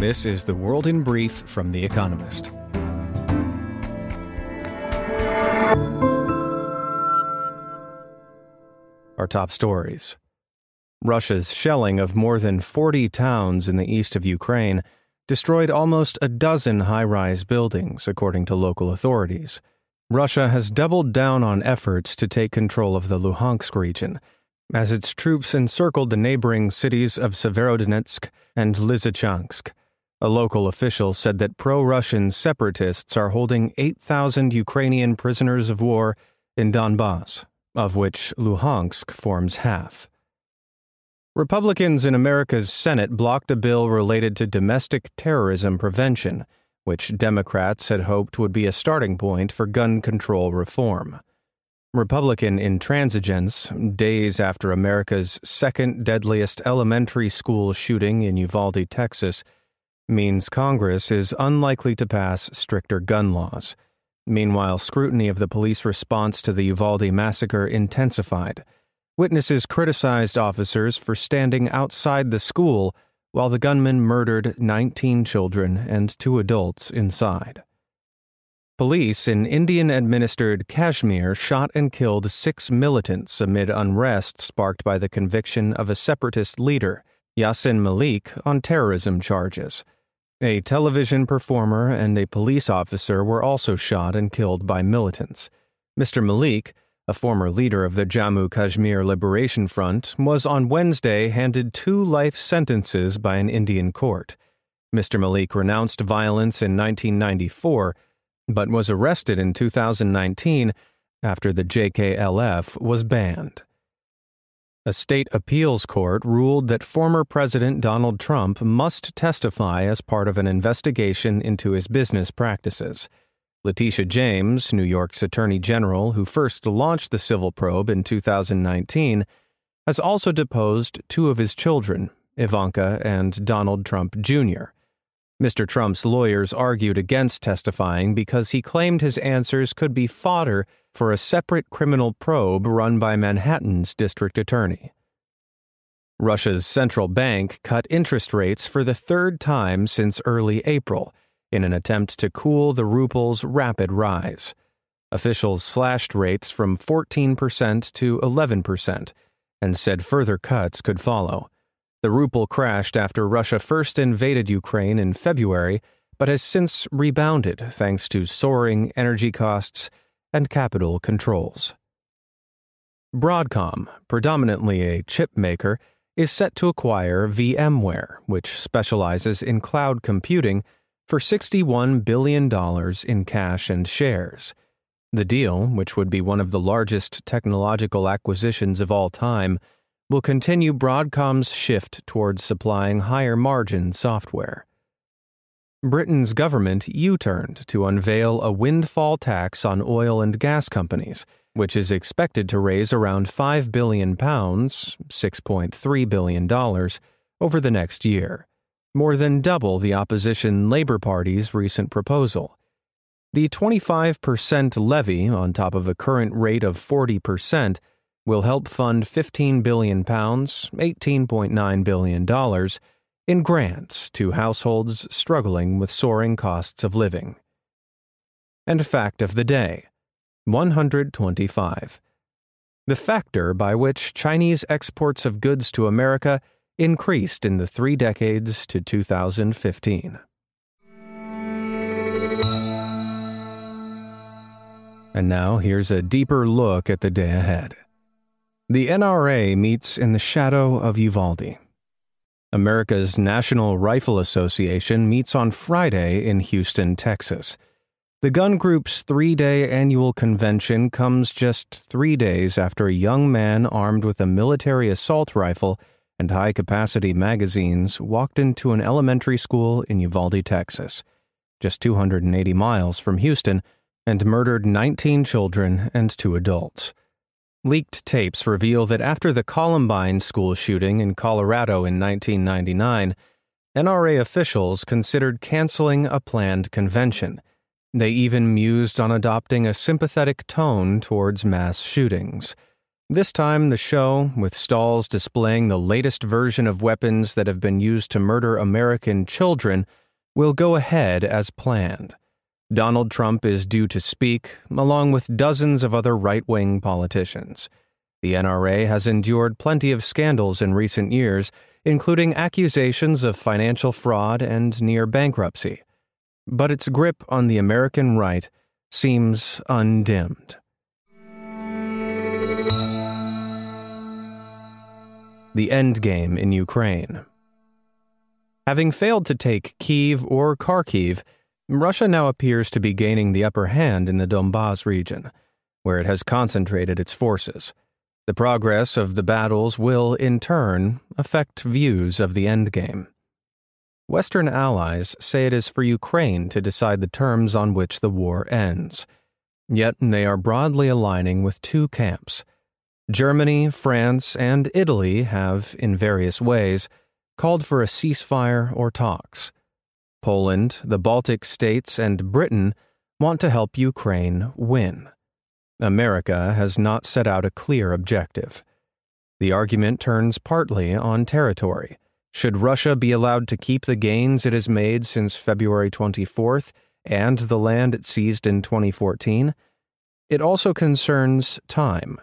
This is the World in Brief from The Economist. Our top stories Russia's shelling of more than 40 towns in the east of Ukraine destroyed almost a dozen high rise buildings, according to local authorities. Russia has doubled down on efforts to take control of the Luhansk region as its troops encircled the neighboring cities of Severodonetsk and Lysychansk. A local official said that pro Russian separatists are holding 8,000 Ukrainian prisoners of war in Donbas, of which Luhansk forms half. Republicans in America's Senate blocked a bill related to domestic terrorism prevention, which Democrats had hoped would be a starting point for gun control reform. Republican intransigence, days after America's second deadliest elementary school shooting in Uvalde, Texas, means Congress is unlikely to pass stricter gun laws. Meanwhile, scrutiny of the police response to the Uvalde massacre intensified. Witnesses criticized officers for standing outside the school while the gunman murdered 19 children and two adults inside. Police in Indian administered Kashmir shot and killed six militants amid unrest sparked by the conviction of a separatist leader, Yasin Malik, on terrorism charges. A television performer and a police officer were also shot and killed by militants. Mr. Malik, a former leader of the Jammu Kashmir Liberation Front, was on Wednesday handed two life sentences by an Indian court. Mr. Malik renounced violence in 1994, but was arrested in 2019 after the JKLF was banned. A state appeals court ruled that former President Donald Trump must testify as part of an investigation into his business practices. Letitia James, New York's Attorney General, who first launched the civil probe in 2019, has also deposed two of his children, Ivanka and Donald Trump Jr. Mr. Trump's lawyers argued against testifying because he claimed his answers could be fodder for a separate criminal probe run by Manhattan's district attorney. Russia's central bank cut interest rates for the third time since early April in an attempt to cool the ruble's rapid rise. Officials slashed rates from 14% to 11% and said further cuts could follow. The ruble crashed after Russia first invaded Ukraine in February, but has since rebounded thanks to soaring energy costs and capital controls. Broadcom, predominantly a chip maker, is set to acquire VMware, which specializes in cloud computing, for $61 billion in cash and shares. The deal, which would be one of the largest technological acquisitions of all time, will continue Broadcom's shift towards supplying higher margin software. Britain's government U turned to unveil a windfall tax on oil and gas companies, which is expected to raise around £5 billion, $6.3 billion, over the next year, more than double the opposition Labour Party's recent proposal. The 25% levy, on top of a current rate of 40%, will help fund 15 billion pounds, 18.9 billion dollars in grants to households struggling with soaring costs of living. And fact of the day 125. The factor by which Chinese exports of goods to America increased in the three decades to 2015. And now here's a deeper look at the day ahead. The NRA meets in the shadow of Uvalde. America's National Rifle Association meets on Friday in Houston, Texas. The gun group's three day annual convention comes just three days after a young man armed with a military assault rifle and high capacity magazines walked into an elementary school in Uvalde, Texas, just 280 miles from Houston, and murdered 19 children and two adults. Leaked tapes reveal that after the Columbine school shooting in Colorado in 1999, NRA officials considered canceling a planned convention. They even mused on adopting a sympathetic tone towards mass shootings. This time, the show, with stalls displaying the latest version of weapons that have been used to murder American children, will go ahead as planned. Donald Trump is due to speak, along with dozens of other right wing politicians. The NRA has endured plenty of scandals in recent years, including accusations of financial fraud and near bankruptcy. But its grip on the American right seems undimmed. The endgame in Ukraine. Having failed to take Kiev or Kharkiv, Russia now appears to be gaining the upper hand in the Donbas region, where it has concentrated its forces. The progress of the battles will, in turn, affect views of the endgame. Western allies say it is for Ukraine to decide the terms on which the war ends. Yet they are broadly aligning with two camps. Germany, France, and Italy have, in various ways, called for a ceasefire or talks. Poland, the Baltic states, and Britain want to help Ukraine win. America has not set out a clear objective. The argument turns partly on territory. Should Russia be allowed to keep the gains it has made since February 24th and the land it seized in 2014? It also concerns time.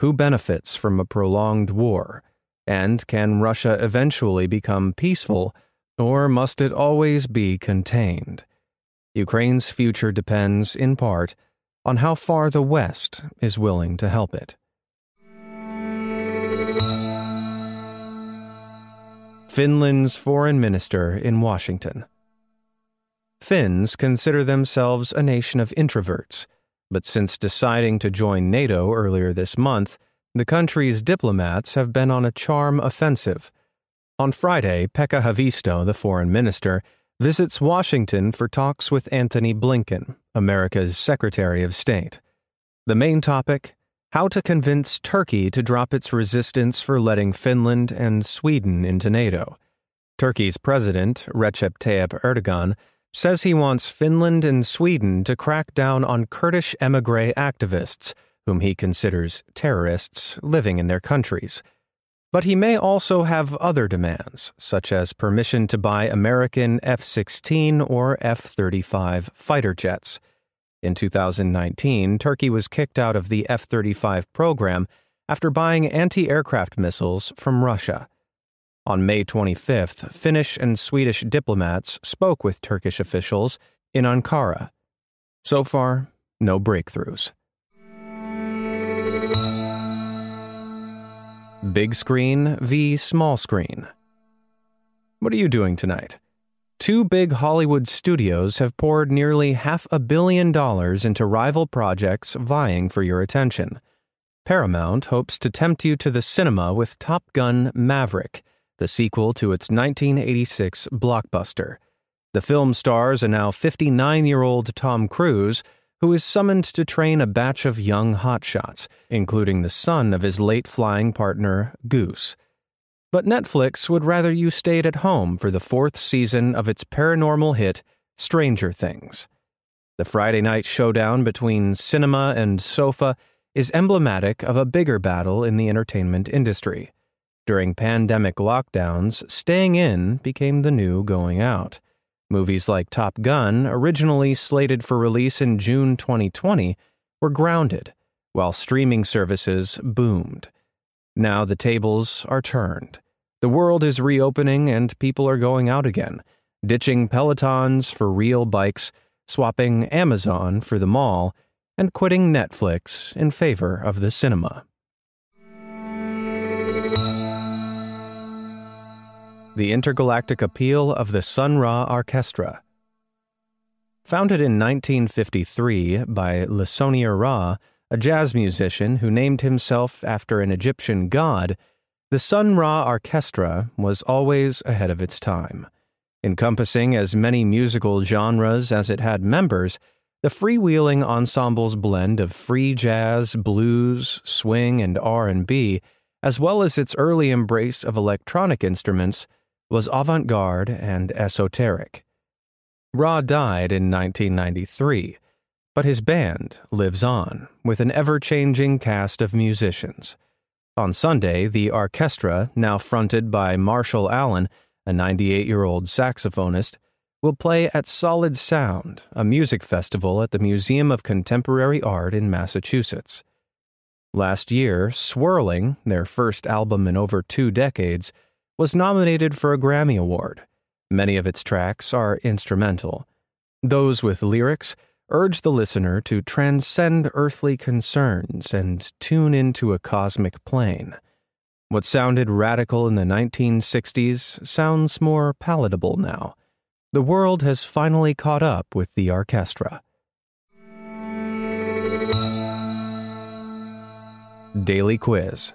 Who benefits from a prolonged war? And can Russia eventually become peaceful, or must it always be contained? Ukraine's future depends, in part, on how far the West is willing to help it. Finland's foreign minister in Washington. Finns consider themselves a nation of introverts, but since deciding to join NATO earlier this month, the country's diplomats have been on a charm offensive. On Friday, Pekka Haavisto, the foreign minister, visits Washington for talks with Antony Blinken, America's Secretary of State. The main topic how to convince Turkey to drop its resistance for letting Finland and Sweden into NATO. Turkey's president, Recep Tayyip Erdogan, says he wants Finland and Sweden to crack down on Kurdish emigre activists whom he considers terrorists living in their countries. But he may also have other demands, such as permission to buy American F 16 or F 35 fighter jets. In 2019, Turkey was kicked out of the F 35 program after buying anti aircraft missiles from Russia. On May 25th, Finnish and Swedish diplomats spoke with Turkish officials in Ankara. So far, no breakthroughs. Big screen v. small screen. What are you doing tonight? Two big Hollywood studios have poured nearly half a billion dollars into rival projects vying for your attention. Paramount hopes to tempt you to the cinema with Top Gun Maverick, the sequel to its 1986 blockbuster. The film stars a now 59 year old Tom Cruise who is summoned to train a batch of young hotshots, including the son of his late flying partner, Goose. But Netflix would rather you stayed at home for the fourth season of its paranormal hit, Stranger Things. The Friday night showdown between cinema and sofa is emblematic of a bigger battle in the entertainment industry. During pandemic lockdowns, staying in became the new going out. Movies like Top Gun, originally slated for release in June 2020, were grounded, while streaming services boomed. Now the tables are turned. The world is reopening and people are going out again, ditching Pelotons for real bikes, swapping Amazon for the mall, and quitting Netflix in favor of the cinema. The Intergalactic Appeal of the Sun Ra Orchestra. Founded in 1953 by Le Sony'r Ra, a jazz musician who named himself after an Egyptian god, the Sun Ra Orchestra was always ahead of its time. Encompassing as many musical genres as it had members, the freewheeling ensemble's blend of free jazz, blues, swing, and R&B, as well as its early embrace of electronic instruments, was avant garde and esoteric. Ra died in 1993, but his band lives on with an ever changing cast of musicians. On Sunday, the orchestra, now fronted by Marshall Allen, a 98 year old saxophonist, will play at Solid Sound, a music festival at the Museum of Contemporary Art in Massachusetts. Last year, Swirling, their first album in over two decades, was nominated for a Grammy Award. Many of its tracks are instrumental. Those with lyrics urge the listener to transcend earthly concerns and tune into a cosmic plane. What sounded radical in the 1960s sounds more palatable now. The world has finally caught up with the orchestra. Daily Quiz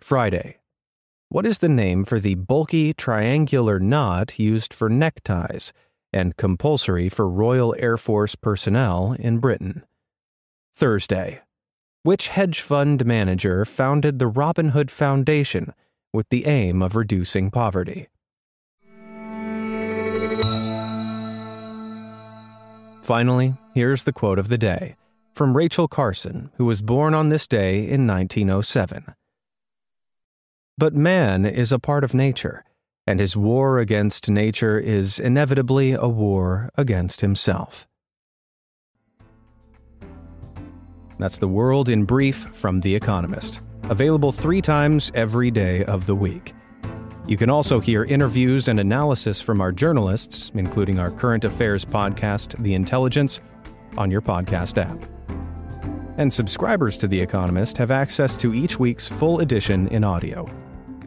Friday, what is the name for the bulky triangular knot used for neckties and compulsory for Royal Air Force personnel in Britain? Thursday. Which hedge fund manager founded the Robin Hood Foundation with the aim of reducing poverty? Finally, here's the quote of the day from Rachel Carson, who was born on this day in 1907. But man is a part of nature, and his war against nature is inevitably a war against himself. That's the world in brief from The Economist, available three times every day of the week. You can also hear interviews and analysis from our journalists, including our current affairs podcast, The Intelligence, on your podcast app. And subscribers to The Economist have access to each week's full edition in audio.